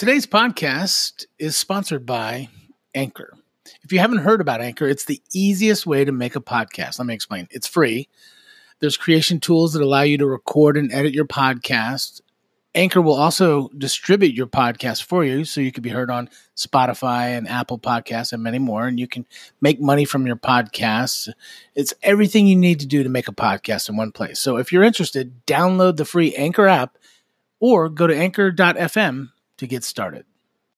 Today's podcast is sponsored by Anchor. If you haven't heard about Anchor, it's the easiest way to make a podcast. Let me explain. It's free. There's creation tools that allow you to record and edit your podcast. Anchor will also distribute your podcast for you so you can be heard on Spotify and Apple Podcasts and many more. And you can make money from your podcasts. It's everything you need to do to make a podcast in one place. So if you're interested, download the free Anchor app or go to anchor.fm to get started.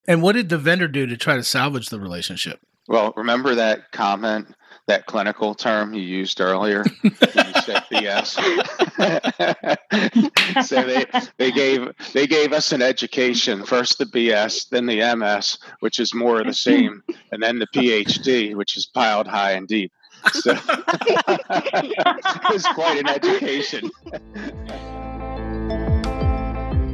And what did the vendor do to try to salvage the relationship? Well, remember that comment, that clinical term you used earlier you said BS. so they, they gave they gave us an education first the BS, then the MS, which is more of the same, and then the PhD, which is piled high and deep. So it was quite an education.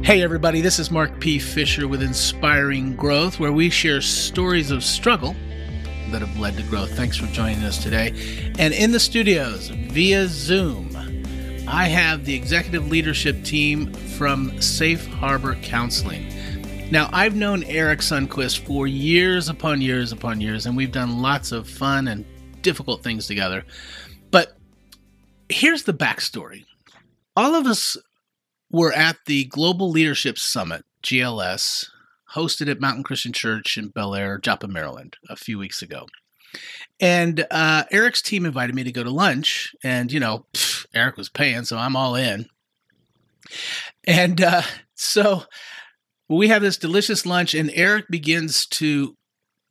Hey, everybody, this is Mark P. Fisher with Inspiring Growth, where we share stories of struggle that have led to growth. Thanks for joining us today. And in the studios via Zoom, I have the executive leadership team from Safe Harbor Counseling. Now, I've known Erik Sundquist for years upon years upon years, and we've done lots of fun and difficult things together. But here's the backstory all of us were at the Global Leadership Summit, GLS, hosted at Mountain Christian Church in Bel Air, Joppa, Maryland, a few weeks ago. And uh, Erik's team invited me to go to lunch, and you know, pff, Erik was paying, so I'm all in. And uh, so we have this delicious lunch, and Erik begins to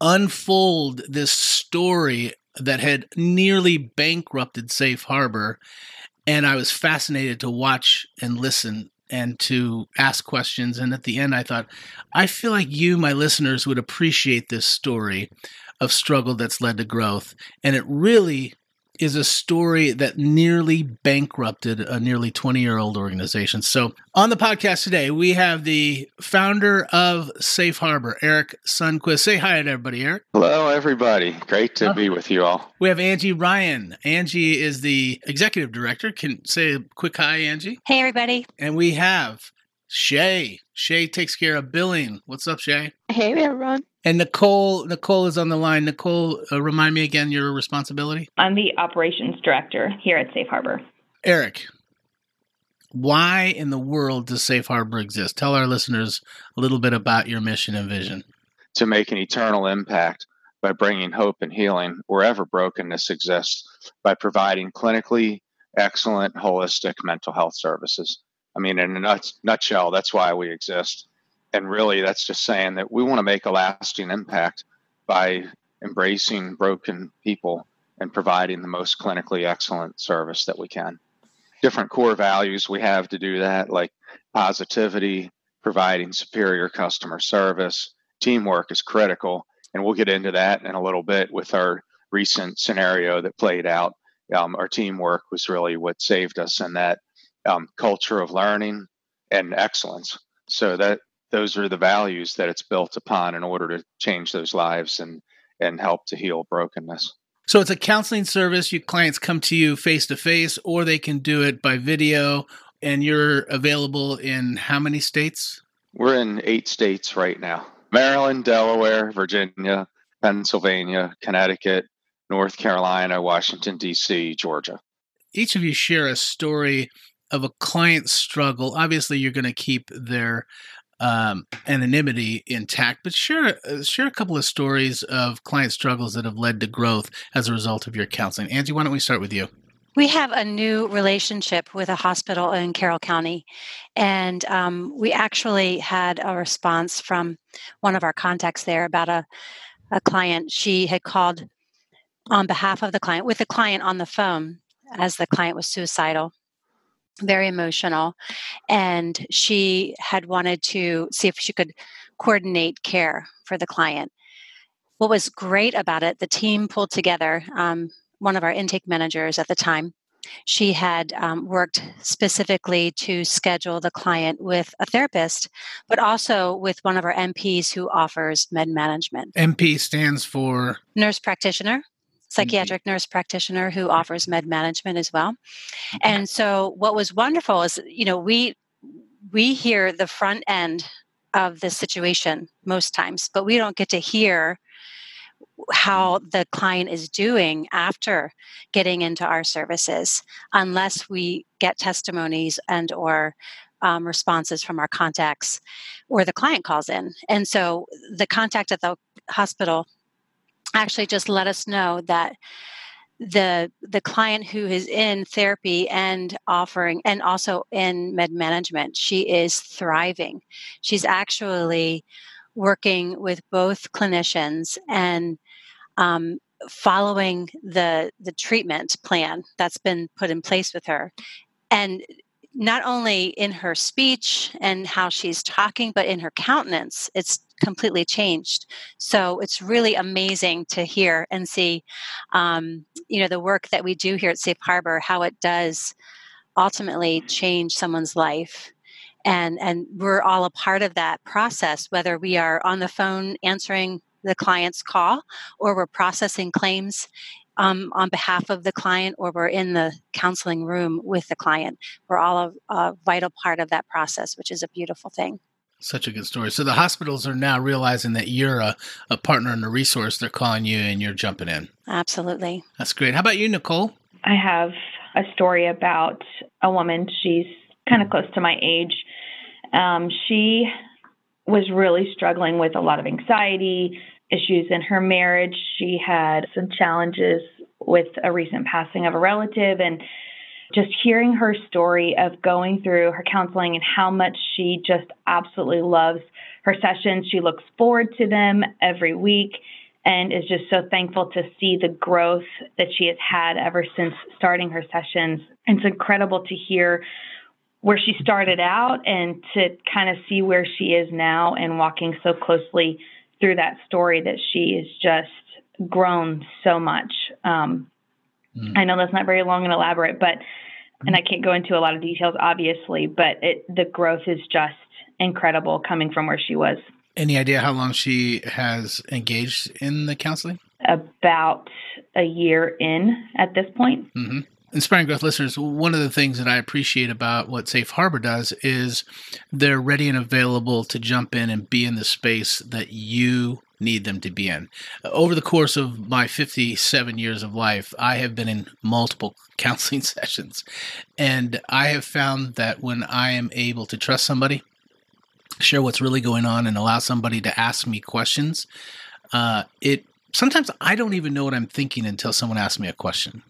unfold this story that had nearly bankrupted Safe Harbor and I was fascinated to watch and listen and to ask questions. And at the end, I thought, I feel like you, my listeners, would appreciate this story of struggle that's led to growth. And it really is a story that nearly bankrupted a nearly 20 year old organization. So, on the podcast today, we have the founder of Safe Harbor, Erik Sundquist. Say hi to everybody, Erik. Hello, everybody. Great to be with you all. We have Angie Ryan. Angie is the executive director. Can say a quick hi, Angie. Hey, everybody. And we have Shay. Shay takes care of billing. What's up, Shay? Hey, everyone. And Nichole, Nichole is on the line. Nichole, uh, remind me again your responsibility. I'm the operations director here at Safe Harbor. Erik, why in the world does Safe Harbor exist? Tell our listeners a little bit about your mission and vision. To make an eternal impact by bringing hope and healing wherever brokenness exists by providing clinically excellent holistic mental health services. I mean, in a nut- nutshell, that's why we exist. And really, that's just saying that we want to make a lasting impact by embracing broken people and providing the most clinically excellent service that we can. Different core values we have to do that, like positivity, providing superior customer service, teamwork is critical. And we'll get into that in a little bit with our recent scenario that played out. Um, our teamwork was really what saved us in that um, culture of learning and excellence. So that those are the values that it's built upon in order to change those lives and and help to heal brokenness. So it's a counseling service. Your clients come to you face to face, or they can do it by video. And you're available in how many states? We're in eight states right now: Maryland, Delaware, Virginia, Pennsylvania, Connecticut, North Carolina, Washington D.C., Georgia. Each of you share a story of a client struggle. Obviously, you're going to keep their um, anonymity intact, but share share a couple of stories of client struggles that have led to growth as a result of your counseling. Angie, why don't we start with you? We have a new relationship with a hospital in Carroll County, and um, we actually had a response from one of our contacts there about a, a client. She had called on behalf of the client with the client on the phone as the client was suicidal very emotional. And she had wanted to see if she could coordinate care for the client. What was great about it the team pulled together um, one of our intake managers at the time. She had um, worked specifically to schedule the client with a therapist but also with one of our NPs who offers med management. NP stands for? Nurse practitioner psychiatric nurse practitioner who offers med management as well. And so what was wonderful is, you know, we we hear the front end of the situation most times, but we don't get to hear how the client is doing after getting into our services unless we get testimonies and or um, responses from our contacts or the client calls in. And so the contact at the hospital actually just let us know that the the client who is in therapy and offering and also in med management she is thriving. She's actually working with both clinicians and um, following the the treatment plan that's been put in place with her. And not only in her speech and how she's talking but in her countenance it's completely changed. So it's really amazing to hear and see um, you know the work that we do here at safe harbor how it does ultimately change someone's life and and we're all a part of that process whether we are on the phone answering the client's call or we're processing claims um, on behalf of the client or we're in the counseling room with the client. We're all a, a vital part of that process, which is a beautiful thing. Such a good story. So the hospitals are now realizing that you're a, a partner and a resource. They're calling you and you're jumping in. Absolutely. That's great. How about you, Nichole? I have a story about a woman. She's kind of close to my age. Um, she was really struggling with a lot of anxiety, issues in her marriage. She had some challenges with a recent passing of a relative and just hearing her story of going through her counseling and how much she just absolutely loves her sessions. She looks forward to them every week and is just so thankful to see the growth that she has had ever since starting her sessions. It's incredible to hear where she started out and to kind of see where she is now and walking so closely through that story that she has just grown so much. Um, mm. I know that's not very long and elaborate, but and I can't go into a lot of details, obviously, but it, the growth is just incredible coming from where she was. Any idea how long she has engaged in the counseling? About a year in at this point. Mm-hmm. Inspiring Growth listeners, one of the things that I appreciate about what Safe Harbor does is they're ready and available to jump in and be in the space that you need them to be in. Over the course of my 57 years of life, I have been in multiple counseling sessions. And I have found that when I am able to trust somebody, share what's really going on, and allow somebody to ask me questions, uh, it sometimes I don't even know what I'm thinking until someone asks me a question.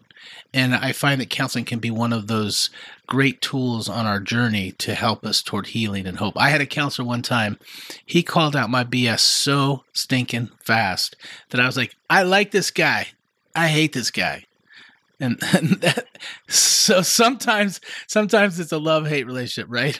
And I find that counseling can be one of those great tools on our journey to help us toward healing and hope. I had a counselor one time, he called out my BS so stinking fast that I was like, I like this guy. I hate this guy. And, and that, so sometimes sometimes it's a love hate relationship, right?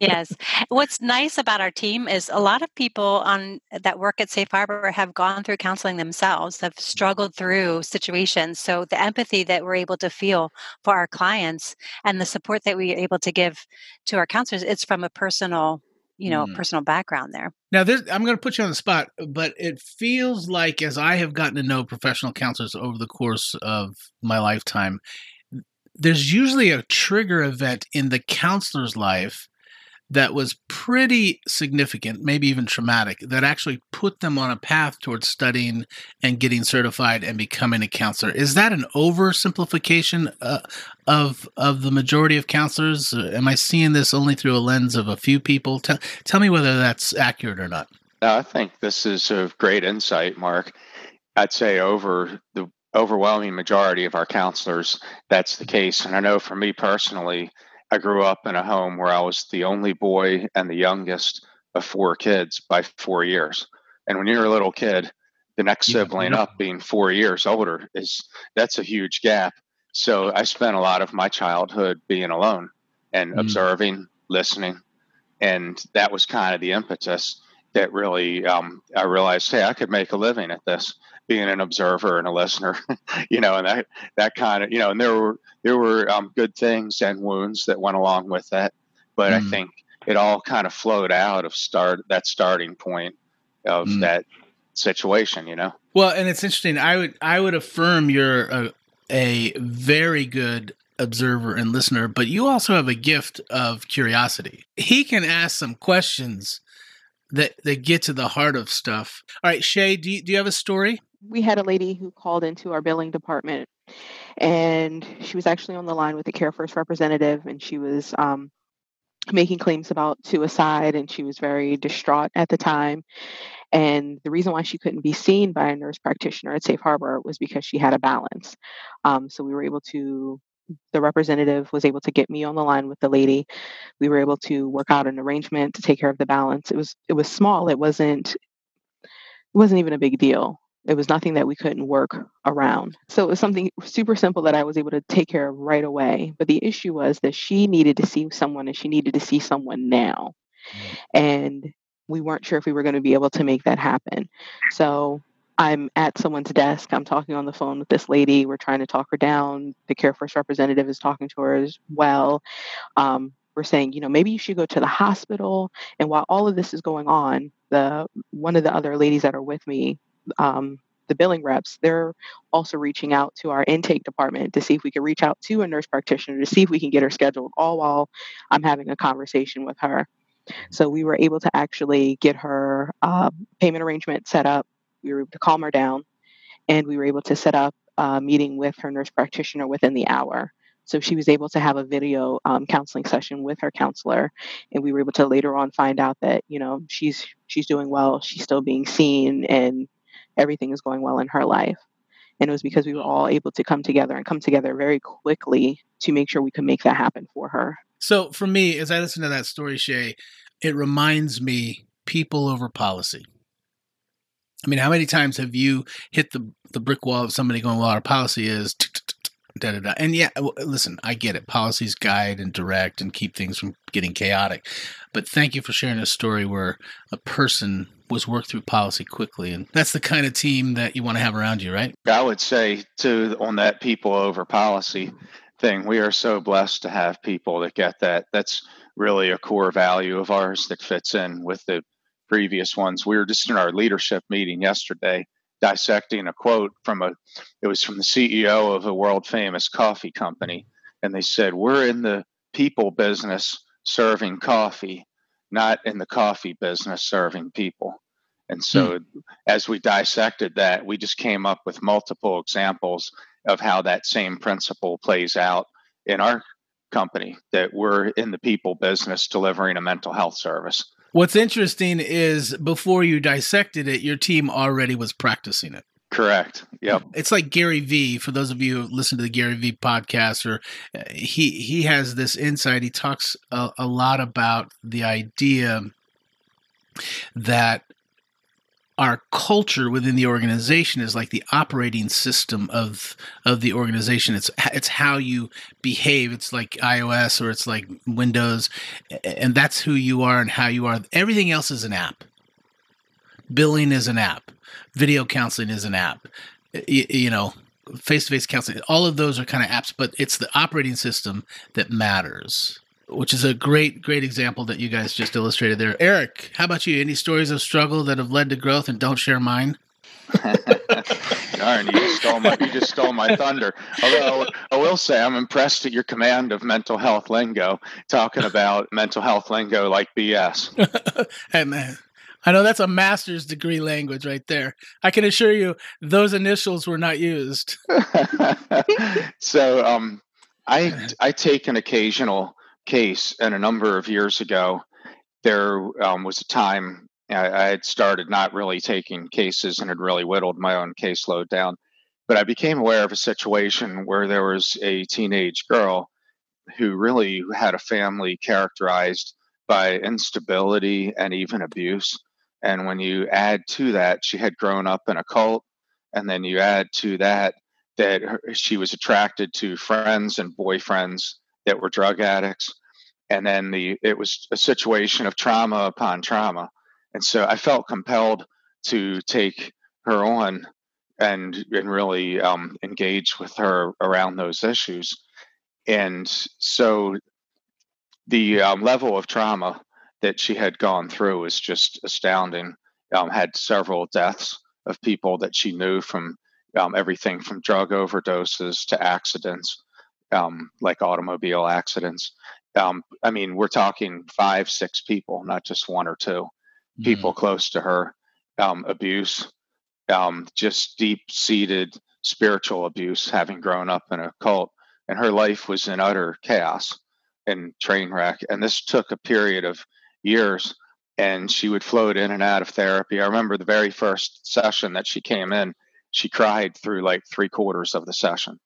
Yes. What's nice about our team is a lot of people on that work at Safe Harbor have gone through counseling themselves, have struggled through situations. So the empathy that we're able to feel for our clients and the support that we're able to give to our counselors, it's from a personal you know mm. personal background there now this i'm going to put you on the spot but it feels like as i have gotten to know professional counselors over the course of my lifetime there's usually a trigger event in the counselor's life that was pretty significant, maybe even traumatic, that actually put them on a path towards studying and getting certified and becoming a counselor. Is that an oversimplification uh, of of the majority of counselors? Uh, am I seeing this only through a lens of a few people? Tell, tell me whether that's accurate or not. I think this is a great insight, Mark. I'd say over the overwhelming majority of our counselors, that's the case. And I know for me personally, I grew up in a home where I was the only boy and the youngest of four kids by four years. And when you're a little kid, the next sibling up being four years older is that's a huge gap. So I spent a lot of my childhood being alone and mm. observing, listening, and that was kind of the impetus that really um, I realized, hey, I could make a living at this being an observer and a listener, you know, and that that kind of you know, and there were there were um, good things and wounds that went along with that, but mm. I think it all kind of flowed out of start that starting point of mm. that situation, you know. Well, and it's interesting. I would I would affirm you're a, a very good observer and listener, but you also have a gift of curiosity. He can ask some questions that that get to the heart of stuff. All right, Shay, do you, do you have a story? We had a lady who called into our billing department, and she was actually on the line with the CareFirst representative, and she was um, making claims about suicide, and she was very distraught at the time. And the reason why she couldn't be seen by a nurse practitioner at Safe Harbor was because she had a balance. Um, so we were able to the representative was able to get me on the line with the lady. We were able to work out an arrangement to take care of the balance. It was it was small. It wasn't it wasn't even a big deal. It was nothing that we couldn't work around. So it was something super simple that I was able to take care of right away. But the issue was that she needed to see someone and she needed to see someone now. Mm. And we weren't sure if we were going to be able to make that happen. So I'm at someone's desk. I'm talking on the phone with this lady. We're trying to talk her down. The CareFirst representative is talking to her as well. Um, we're saying, you know, maybe you should go to the hospital. And while all of this is going on, the one of the other ladies that are with me, um, the billing reps, they're also reaching out to our intake department to see if we can reach out to a nurse practitioner to see if we can get her scheduled. All while I'm having a conversation with her. So we were able to actually get her uh, payment arrangement set up we were able to calm her down, and we were able to set up a meeting with her nurse practitioner within the hour. So she was able to have a video um, counseling session with her counselor, and we were able to later on find out that you know she's she's doing well, she's still being seen, and everything is going well in her life. And it was because we were all able to come together and come together very quickly to make sure we could make that happen for her. So for me, as I listen to that story, Shay, it reminds me people over policy. I mean, how many times have you hit the the brick wall of somebody going, "Well, our policy is." Da, da, da. And yeah, listen, I get it. Policies guide and direct and keep things from getting chaotic. But thank you for sharing a story where a person was worked through policy quickly. And that's the kind of team that you want to have around you, right? I would say, too, on that people over policy thing, we are so blessed to have people that get that. That's really a core value of ours that fits in with the previous ones. We were just in our leadership meeting yesterday dissecting a quote from a it was from the CEO of a world famous coffee company and they said we're in the people business serving coffee not in the coffee business serving people and so hmm. as we dissected that we just came up with multiple examples of how that same principle plays out in our company that we're in the people business delivering a mental health service What's interesting is before you dissected it, your team already was practicing it. Correct. Yep. It's like Gary Vee. For those of you who listen to the Gary Vee podcast, or uh, he he has this insight. He talks a, a lot about the idea that our culture within the organization is like the operating system of of the organization it's it's how you behave it's like iOS or it's like Windows and that's who you are and how you are everything else is an app billing is an app video counseling is an app you, you know face-to-face counseling all of those are kind of apps but it's the operating system that matters which is a great, great example that you guys just illustrated there. Erik, how about you? Any stories of struggle that have led to growth and don't share mine? Darn, you just stole my you just stole my thunder. Although I will say I'm impressed at your command of mental health lingo, talking about mental health lingo like BS. hey man. I know that's a master's degree language right there. I can assure you those initials were not used. so um I I take an occasional case, and a number of years ago, there um, was a time I, I, had started not really taking cases and had really whittled my own caseload down. But I became aware of a situation where there was a teenage girl who really had a family characterized by instability and even abuse. And when you add to that, she had grown up in a cult, and then you add to that that her, she was attracted to friends and boyfriends that were drug addicts and then the it was a situation of trauma upon trauma. And so i felt compelled to take her on and and really um, engage with her around those issues. And so the um, level of trauma that she had gone through was just astounding um, had several deaths of people that she knew from um, everything from drug overdoses to accidents um, like automobile accidents um, I mean, we're talking five, six people, not just one or two. people close to her, um, abuse, um, just deep seated spiritual abuse, having grown up in a cult. And her life was in utter chaos and train wreck. And this took a period of years. And she would float in and out of therapy. I remember the very first session that she came in, she cried through like three quarters of the session.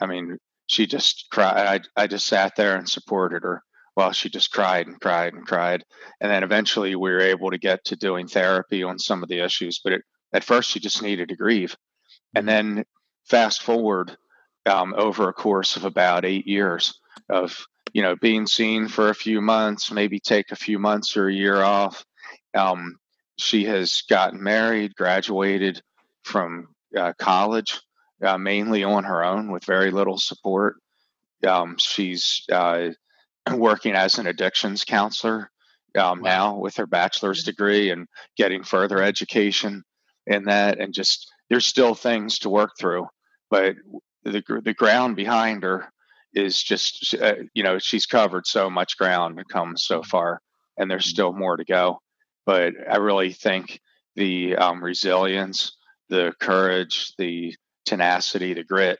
I mean, she just cried. I, I just sat there and supported her while she just cried and cried and cried. And then eventually we were able to get to doing therapy on some of the issues. But it, at first, she just needed to grieve. And then fast forward um, over a course of about eight years of you know being seen for a few months, maybe take a few months or a year off. Um, she has gotten married, graduated from uh, college, uh, mainly on her own with very little support. Um, she's uh, working as an addictions counselor um, wow. now with her bachelor's degree and getting further education in that. And just there's still things to work through, but the the ground behind her is just uh, you know she's covered so much ground and come so mm-hmm. far, and there's mm-hmm. still more to go. But I really think the um, resilience, the courage, the tenacity, the grit,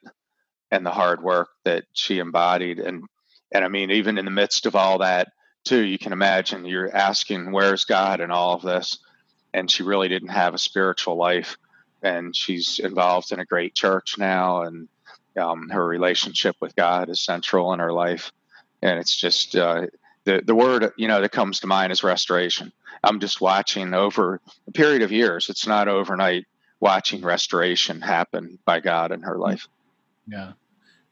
and the hard work that she embodied. And and I mean, even in the midst of all that, too, you can imagine you're asking, "Where's God?" and all of this. And she really didn't have a spiritual life, and she's involved in a great church now, and um, her relationship with God is central in her life. And it's just uh, the the word you know that comes to mind is restoration. I'm just watching over a period of years. It's not overnight watching restoration happen by God in her life. Yeah.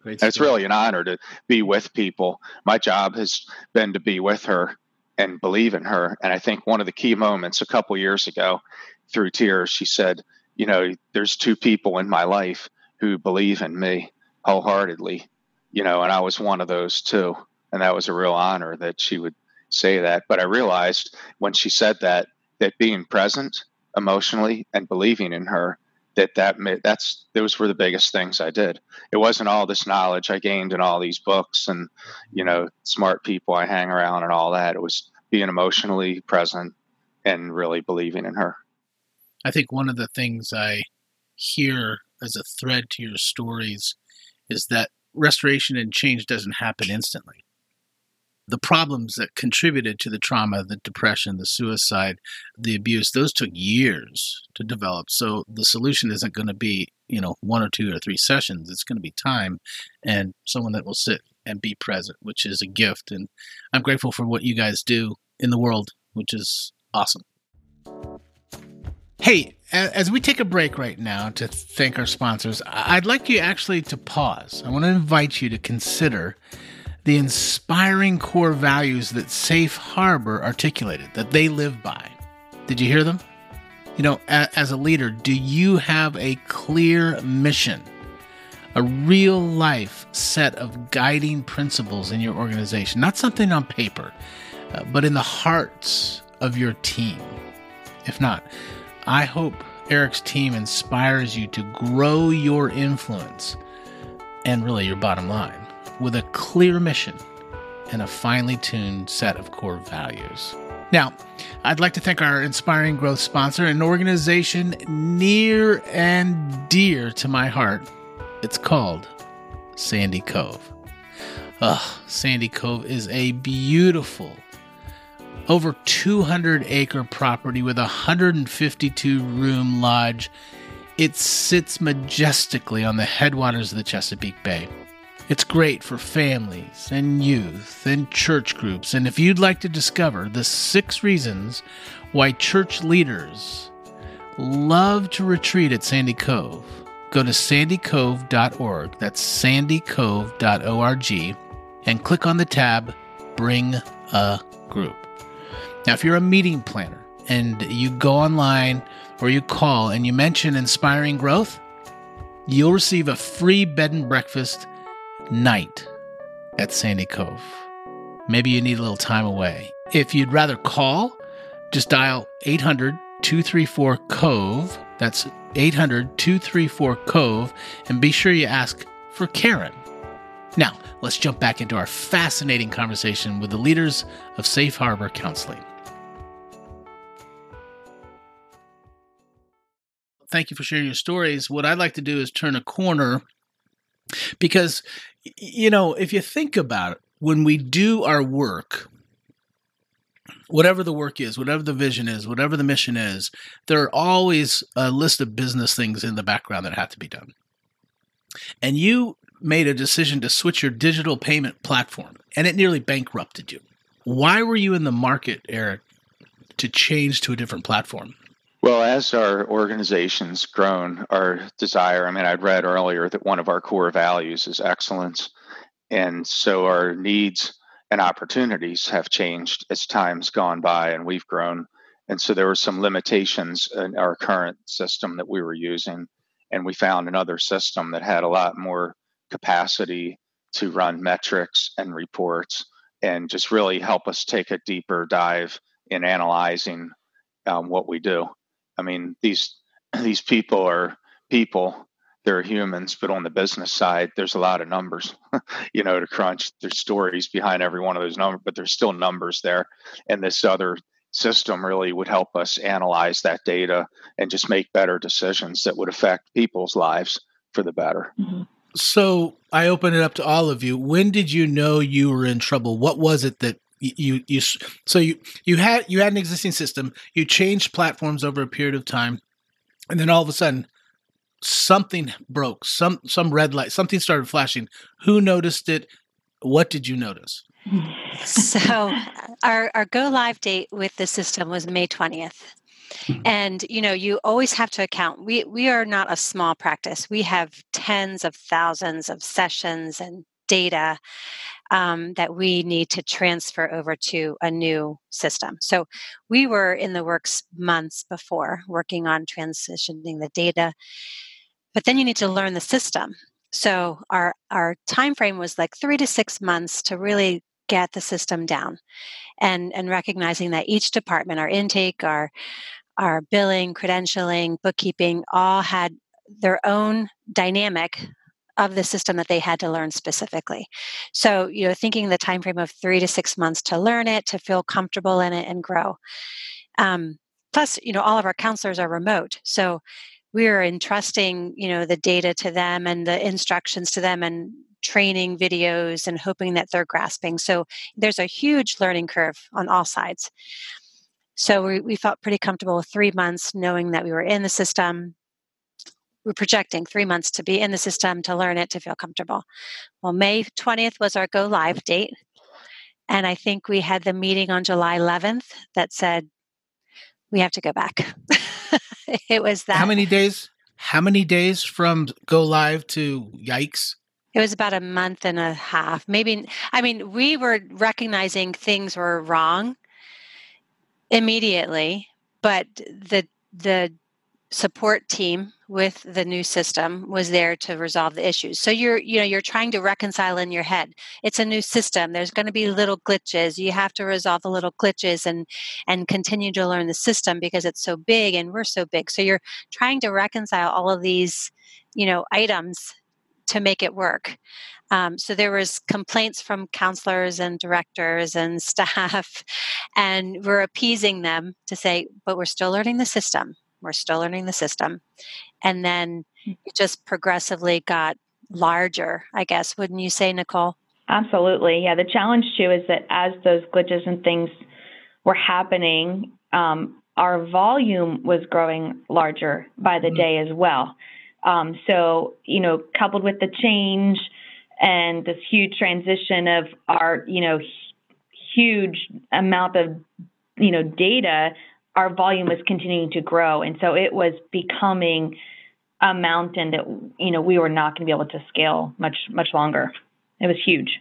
Great it's really an honor to be with people. My job has been to be with her and believe in her. And I think one of the key moments a couple years ago, through tears, she said, You know, there's two people in my life who believe in me wholeheartedly, you know, and I was one of those too. And that was a real honor that she would say that. But I realized when she said that, that being present emotionally and believing in her that that made, that's those were the biggest things I did. It wasn't all this knowledge I gained in all these books and you know smart people I hang around and all that. It was being emotionally present and really believing in her. I think one of the things I hear as a thread to your stories is that restoration and change doesn't happen instantly the problems that contributed to the trauma, the depression, the suicide, the abuse, those took years to develop. So the solution isn't going to be, you know, one or two or three sessions. It's going to be time and someone that will sit and be present, which is a gift. And I'm grateful for what you guys do in the world, which is awesome. Hey, as we take a break right now to thank our sponsors, I'd like you actually to pause. I want to invite you to consider the inspiring core values that Safe Harbor articulated, that they live by. Did you hear them? You know, as a leader, do you have a clear mission, a real life set of guiding principles in your organization? Not something on paper, uh, but in the hearts of your team. If not, I hope Erik's team inspires you to grow your influence and really your bottom line with a clear mission and a finely tuned set of core values. Now, I'd like to thank our inspiring growth sponsor, an organization near and dear to my heart. It's called Sandy Cove. Ugh, Sandy Cove is a beautiful, over 200 acre property with a 152 room lodge. It sits majestically on the headwaters of the Chesapeake Bay. It's great for families and youth and church groups. And if you'd like to discover the six reasons why church leaders love to retreat at Sandy Cove, go to sandycove.org. That's sandycove.org and click on the tab Bring a Group. Now, if you're a meeting planner and you go online or you call and you mention inspiring growth, you'll receive a free bed and breakfast night at Sandy Cove. Maybe you need a little time away. If you'd rather call, just dial 800 234 Cove. That's 800 234 Cove. And be sure you ask for Karen. Now, let's jump back into our fascinating conversation with the leaders of Safe Harbor Counseling. Thank you for sharing your stories. What I'd like to do is turn a corner because, you know, if you think about it, when we do our work, whatever the work is, whatever the vision is, whatever the mission is, there are always a list of business things in the background that have to be done. And you made a decision to switch your digital payment platform, and it nearly bankrupted you. Why were you in the market, Erik, to change to a different platform? Well, as our organization's grown, our desire, I mean, I'd read earlier that one of our core values is excellence. And so our needs and opportunities have changed as time's gone by and we've grown. And so there were some limitations in our current system that we were using. And we found another system that had a lot more capacity to run metrics and reports and just really help us take a deeper dive in analyzing um, what we do. I mean, these these people are people they're humans, but on the business side, there's a lot of numbers, you know, to crunch. There's stories behind every one of those numbers, but there's still numbers there. And this other system really would help us analyze that data and just make better decisions that would affect people's lives for the better. Mm-hmm. So I open it up to all of you. When did you know you were in trouble? What was it that you you so you you had you had an existing system, you changed platforms over a period of time, and then all of a sudden something broke some some red light something started flashing. Who noticed it? What did you notice? So our our go live date with the system was may 20th hmm. and you know you always have to account we we are not a small practice we have tens of thousands of sessions and data um, that we need to transfer over to a new system. So we were in the works months before working on transitioning the data but then you need to learn the system so our our time frame was like three to six months to really get the system down and and recognizing that each department our intake our our billing credentialing bookkeeping all had their own dynamic of the system that they had to learn specifically. So you know thinking the time frame of three to six months to learn it to feel comfortable in it and grow. Um, plus you know all of our counselors are remote so we are entrusting you know the data to them and the instructions to them and training videos and hoping that they're grasping. So there's a huge learning curve on all sides. So we, we felt pretty comfortable with three months knowing that we were in the system we're projecting three months to be in the system to learn it to feel comfortable well may 20th was our go live date and i think we had the meeting on july 11th that said we have to go back it was that. How many days? How many days from go live to yikes? It was about a month and a half. Maybe, I mean, we were recognizing things were wrong immediately, but the, the support team with the new system was there to resolve the issues. So you're you know you're trying to reconcile in your head. It's a new system. There's going to be little glitches. You have to resolve the little glitches and and continue to learn the system because it's so big and we're so big. So you're trying to reconcile all of these you know items to make it work. Um, so there was complaints from counselors and directors and staff and we're appeasing them to say but we're still learning the system. We're still learning the system. And then it just progressively got larger, I guess. Wouldn't you say, Nichole? Absolutely. Yeah. The challenge too is that as those glitches and things were happening, um, our volume was growing larger by the mm-hmm. day as well. Um, so, you know, coupled with the change and this huge transition of our, you know, huge amount of, you know, data our volume was continuing to grow. And so it was becoming a mountain that, you know, we were not going to be able to scale much, much longer. It was huge.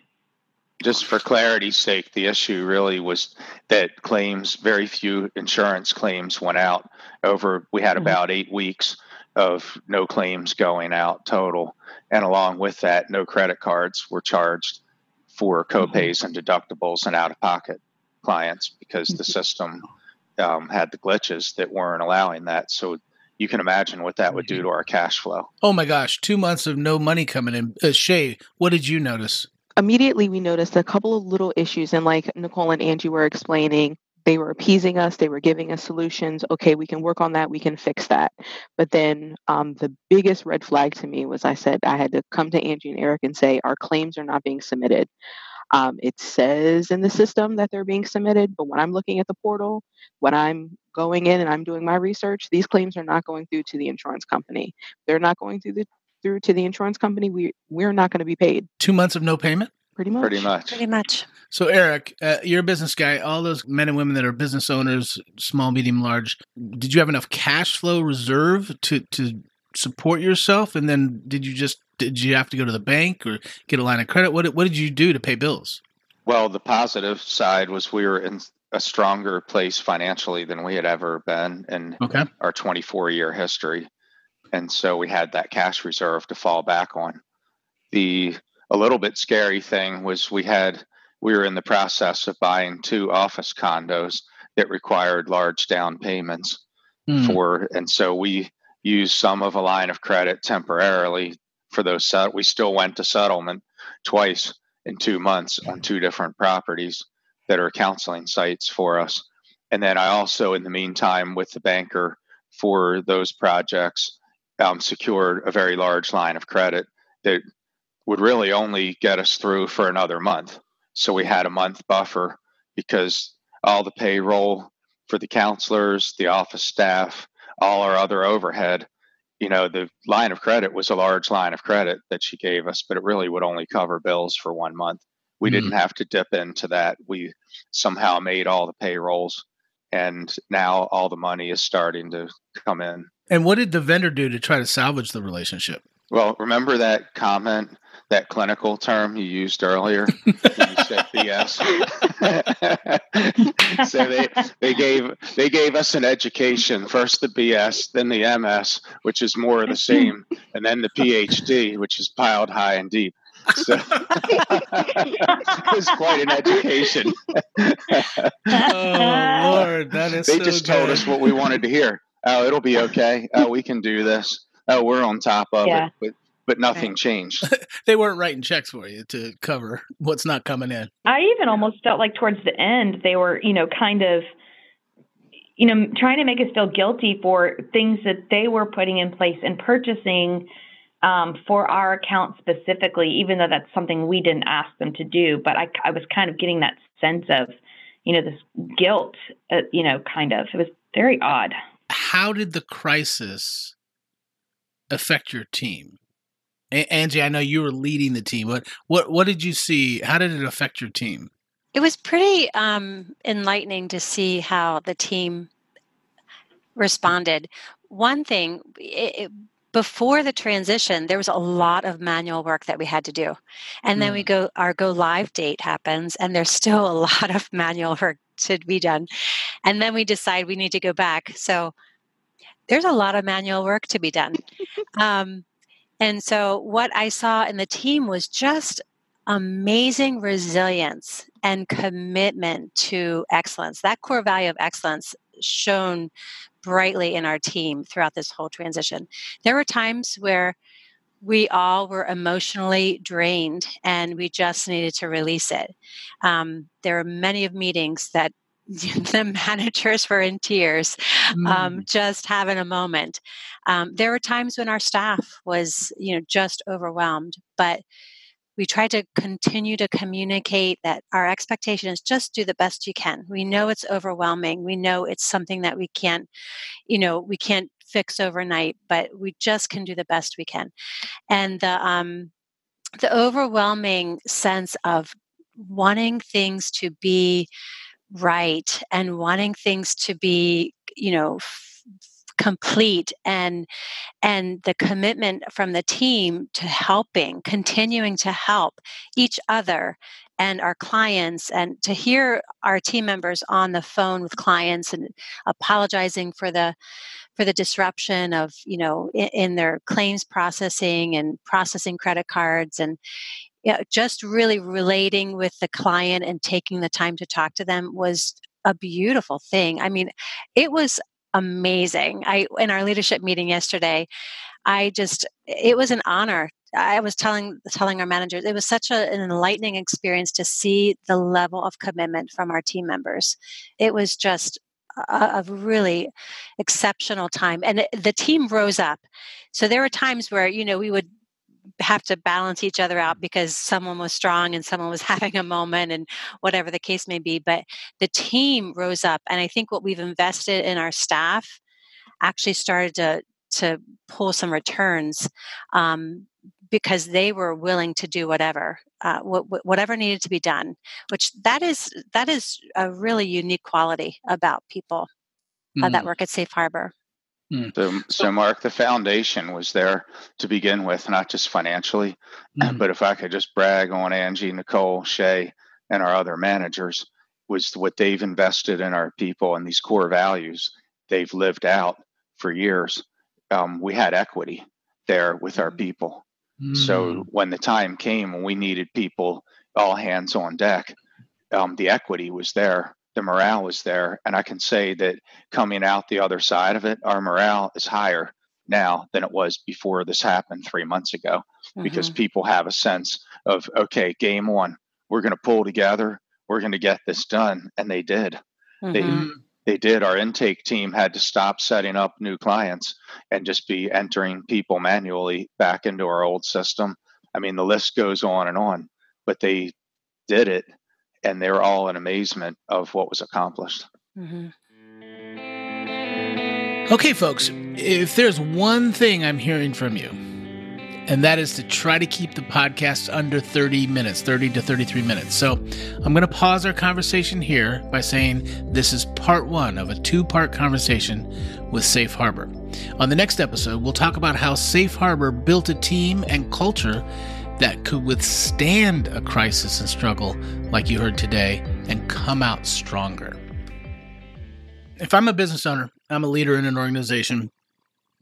Just for clarity's sake, the issue really was that claims, very few insurance claims went out over, we had mm-hmm. about eight weeks of no claims going out total. And along with that, no credit cards were charged for copays mm-hmm. and deductibles and out of pocket clients because the mm-hmm. system um, had the glitches that weren't allowing that. So you can imagine what that would do to our cash flow. Oh my gosh, two months of no money coming in. Uh, Shay, what did you notice? Immediately, we noticed a couple of little issues. And like Nichole and Angie were explaining, they were appeasing us they were giving us solutions okay we can work on that we can fix that but then um, the biggest red flag to me was i said i had to come to angie and erik and say our claims are not being submitted um, it says in the system that they're being submitted but when i'm looking at the portal when i'm going in and i'm doing my research these claims are not going through to the insurance company they're not going through the through to the insurance company we we're not going to be paid two months of no payment pretty much Pretty much. Pretty much. So, Erik, uh, you're a business guy. All those men and women that are business owners, small, medium, large, did you have enough cash flow reserve to to support yourself? And then did you just did you have to go to the bank or get a line of credit? What what did you do to pay bills? Well, the positive side was we were in a stronger place financially than we had ever been in Okay. our 24 year history. And so we had that cash reserve to fall back on. The a little bit scary thing was we had we were in the process of buying two office condos that required large down payments Hmm. for and so we used some of a line of credit temporarily for those set we still went to settlement twice in two months on two different properties that are counseling sites for us. And then i also in the meantime with the banker for those projects um, secured a very large line of credit that would really only get us through for another month. So we had a month buffer because all the payroll for the counselors, the office staff, all our other overhead, you know, the line of credit was a large line of credit that she gave us, but it really would only cover bills for one month. We Mhm. didn't have to dip into that. We somehow made all the payrolls and now all the money is starting to come in. And what did the vendor do to try to salvage the relationship? Well, remember that comment, that clinical term you used earlier? you said BS. so they, they gave they gave us an education first the BS, then the MS, which is more of the same, and then the PhD, which is piled high and deep. So it was quite an education. Oh Lord, that is they so just good. told us what we wanted to hear. Oh, it'll be okay. Oh, we can do this. Oh, we're on top of Yeah. it. But but nothing changed. they weren't writing checks for you to cover what's not coming in. I even almost felt like towards the end they were, you know, kind of, you know, trying to make us feel guilty for things that they were putting in place and purchasing um, for our account specifically, even though that's something we didn't ask them to do. But I, I was kind of getting that sense of, you know, this guilt, uh, you know, kind of. It was very odd. How did the crisis affect your team? A- Angie, I know you were leading the team. What what what did you see? How did it affect your team? It was pretty um, enlightening to see how the team responded. One thing, it, it, before the transition, there was a lot of manual work that we had to do, and then we go our go live date happens, and there's still a lot of manual work to be done, and then we decide we need to go back. So there's a lot of manual work to be done. um, and so what I saw in the team was just amazing resilience and commitment to excellence. That core value of excellence shone brightly in our team throughout this whole transition. There were times where we all were emotionally drained and we just needed to release it. Um, there were many of meetings that the managers were in tears um, just having a moment. Um, there were times when our staff was, you know, just overwhelmed, but we tried to continue to communicate that our expectation is just do the best you can. We know it's overwhelming. We know it's something that we can't, you know, we can't fix overnight, but we just can do the best we can. And the um, the overwhelming sense of wanting things to be right and wanting things to be you know f- complete and and the commitment from the team to helping continuing to help each other and our clients and to hear our team members on the phone with clients and apologizing for the for the disruption of you know in, in their claims processing and processing credit cards and yeah, just really relating with the client and taking the time to talk to them was a beautiful thing. I mean, it was amazing. I in our leadership meeting yesterday, I just it was an honor I was telling telling our managers, it was such a, an enlightening experience to see the level of commitment from our team members. It was just a, a really exceptional time, and the team rose up. So there were times where you know we would have to balance each other out because someone was strong and someone was having a moment and whatever the case may be but the team rose up and i think what we've invested in our staff actually started to to pull some returns um, because they were willing to do whatever uh, whatever needed to be done which that is that is a really unique quality about people uh, that mm. work at safe harbor mm. so, so mark the foundation was there to begin with not just financially mm. but if i could just brag on angie nichole shay and our other managers was what they've invested in our people and these core values they've lived out for years um, we had equity there with our mm. people so mm. when the time came when we needed people, all hands on deck, um, the equity was there, the morale was there, and I can say that coming out the other side of it, our morale is higher now than it was before this happened three months ago, mm-hmm. because people have a sense of okay, game one, we're going to pull together, we're going to get this done, and they did. Mm-hmm. They they did. Our intake team had to stop setting up new clients and just be entering people manually back into our old system. I mean, the list goes on and on, but they did it and they're all in amazement of what was accomplished. Mm-hmm. Okay, folks, if there's one thing I'm hearing from you, and that is to try to keep the podcast under 30 minutes, 30 to 33 minutes. So I'm going to pause our conversation here by saying this is part one of a two part conversation with Safe Harbor. On the next episode, we'll talk about how Safe Harbor built a team and culture that could withstand a crisis and struggle like you heard today and come out stronger. If I'm a business owner, I'm a leader in an organization,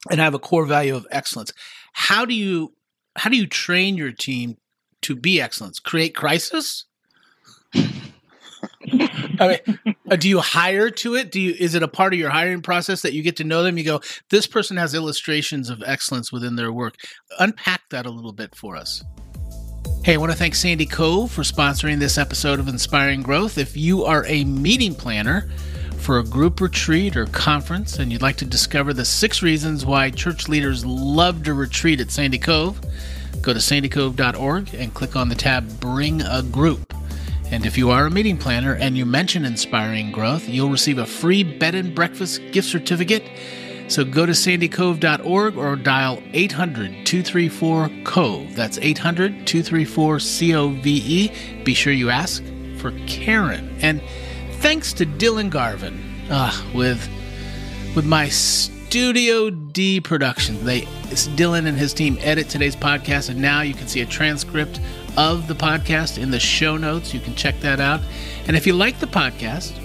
and I have a core value of excellence how do you how do you train your team to be excellence? Create crisis? I mean, uh, do you hire to it? Do you is it a part of your hiring process that you get to know them? You go, this person has illustrations of excellence within their work. Unpack that a little bit for us. Hey, I want to thank Sandy Cove for sponsoring this episode of Inspiring Growth. If you are a meeting planner, for a group retreat or conference and you'd like to discover the six reasons why church leaders love to retreat at Sandy Cove, go to sandycove.org and click on the tab Bring a Group. And if you are a meeting planner and you mention Inspiring Growth, you'll receive a free bed and breakfast gift certificate. So go to sandycove.org or dial 800 234 COVE. That's 800 234 C O V E. Be sure you ask for Karen. And thanks to Dylan Garvin uh, with with my Studio D production. They Dylan and his team edit today's podcast, and now you can see a transcript of the podcast in the show notes. You can check that out. And if you like the podcast,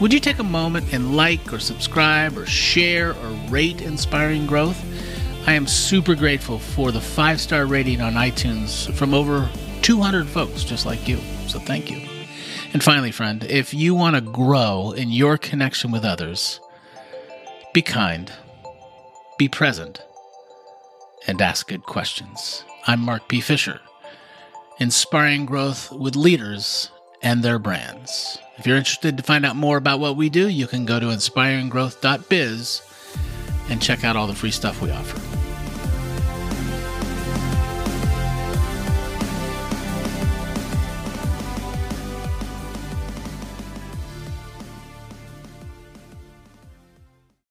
would you take a moment and like or subscribe or share or rate Inspiring Growth? I am super grateful for the five star rating on iTunes from over 200 folks just like you. So thank you. And finally, friend, if you want to grow in your connection with others, be kind, be present, and ask good questions. I'm Mark P. Fisher, inspiring growth with leaders and their brands. If you're interested to find out more about what we do, you can go to inspiringgrowth.biz and check out all the free stuff we offer.